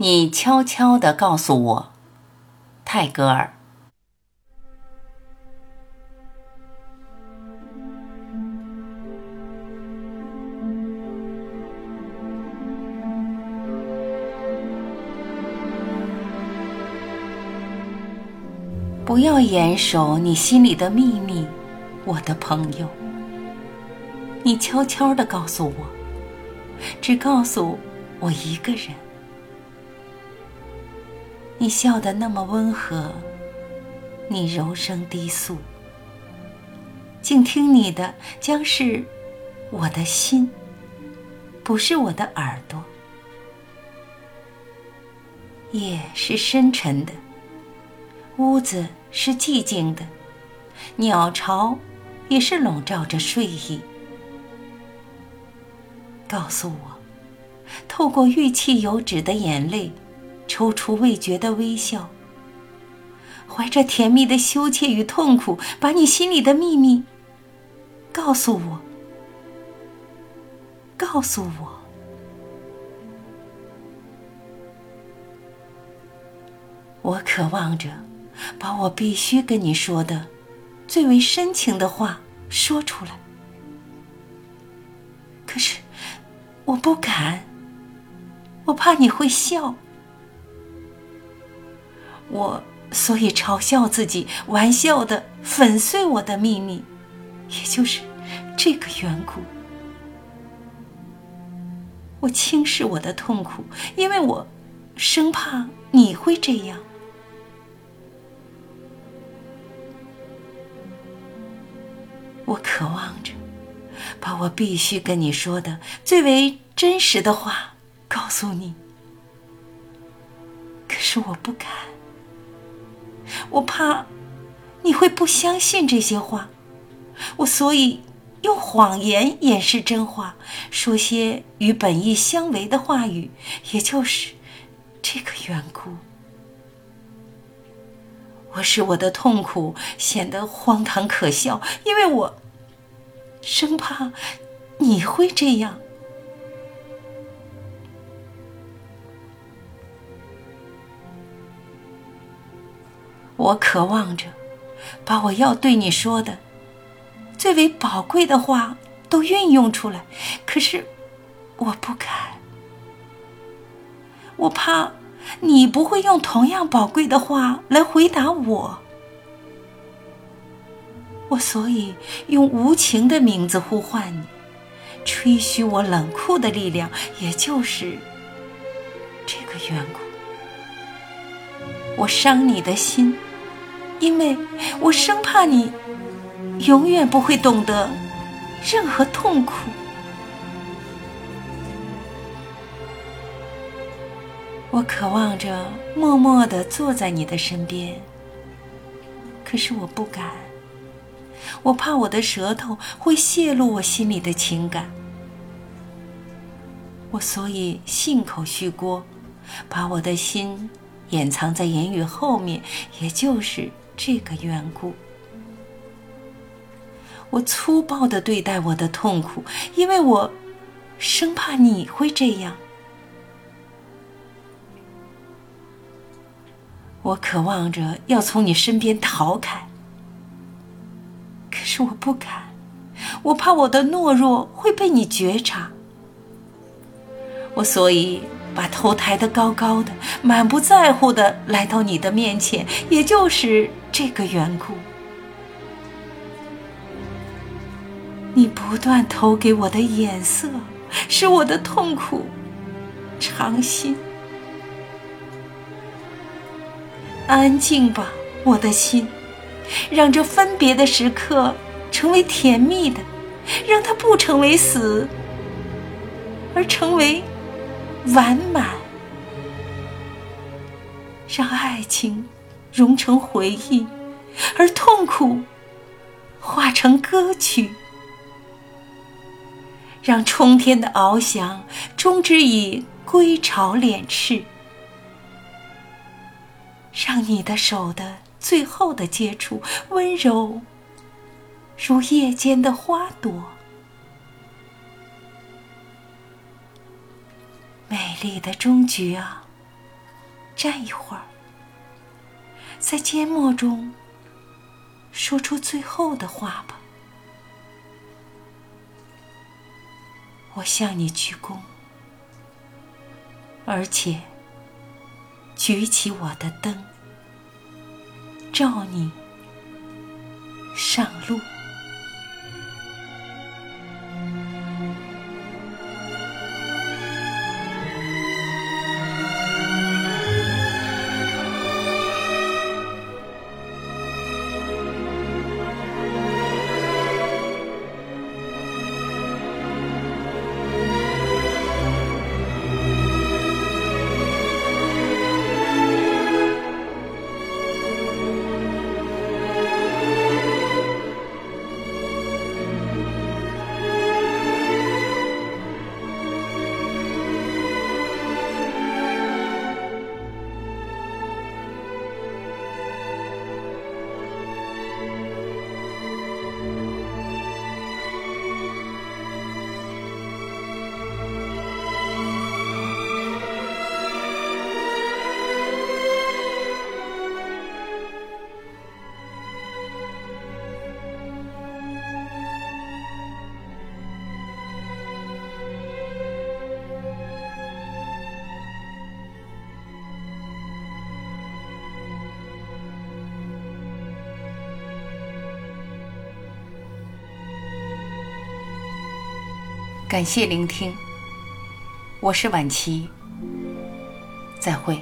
你悄悄地告诉我，泰戈尔。不要严守你心里的秘密，我的朋友。你悄悄地告诉我，只告诉我一个人。你笑得那么温和，你柔声低诉，静听你的将是我的心，不是我的耳朵。夜是深沉的，屋子。是寂静的，鸟巢也是笼罩着睡意。告诉我，透过玉器有脂的眼泪，抽出未绝的微笑，怀着甜蜜的羞怯与痛苦，把你心里的秘密告诉我，告诉我，我渴望着。把我必须跟你说的最为深情的话说出来，可是我不敢，我怕你会笑，我所以嘲笑自己，玩笑的粉碎我的秘密，也就是这个缘故。我轻视我的痛苦，因为我生怕你会这样。我渴望着，把我必须跟你说的最为真实的话告诉你。可是我不敢，我怕你会不相信这些话，我所以用谎言掩饰真话，说些与本意相违的话语，也就是这个缘故。我使我的痛苦显得荒唐可笑，因为我生怕你会这样。我渴望着把我要对你说的最为宝贵的话都运用出来，可是我不敢，我怕。你不会用同样宝贵的话来回答我，我所以用无情的名字呼唤你，吹嘘我冷酷的力量，也就是这个缘故。我伤你的心，因为我生怕你永远不会懂得任何痛苦。我渴望着默默的坐在你的身边，可是我不敢，我怕我的舌头会泄露我心里的情感，我所以信口虚锅，把我的心掩藏在言语后面，也就是这个缘故。我粗暴地对待我的痛苦，因为我生怕你会这样。我渴望着要从你身边逃开，可是我不敢，我怕我的懦弱会被你觉察。我所以把头抬得高高的，满不在乎的来到你的面前，也就是这个缘故。你不断投给我的眼色，使我的痛苦长新。安静吧，我的心，让这分别的时刻成为甜蜜的，让它不成为死，而成为完满。让爱情融成回忆，而痛苦化成歌曲。让冲天的翱翔终止以归巢敛翅。让你的手的最后的接触温柔，如夜间的花朵，里的终局啊！站一会儿，在缄默中说出最后的话吧。我向你鞠躬，而且举起我的灯，照你上路。感谢聆听，我是晚琪，再会。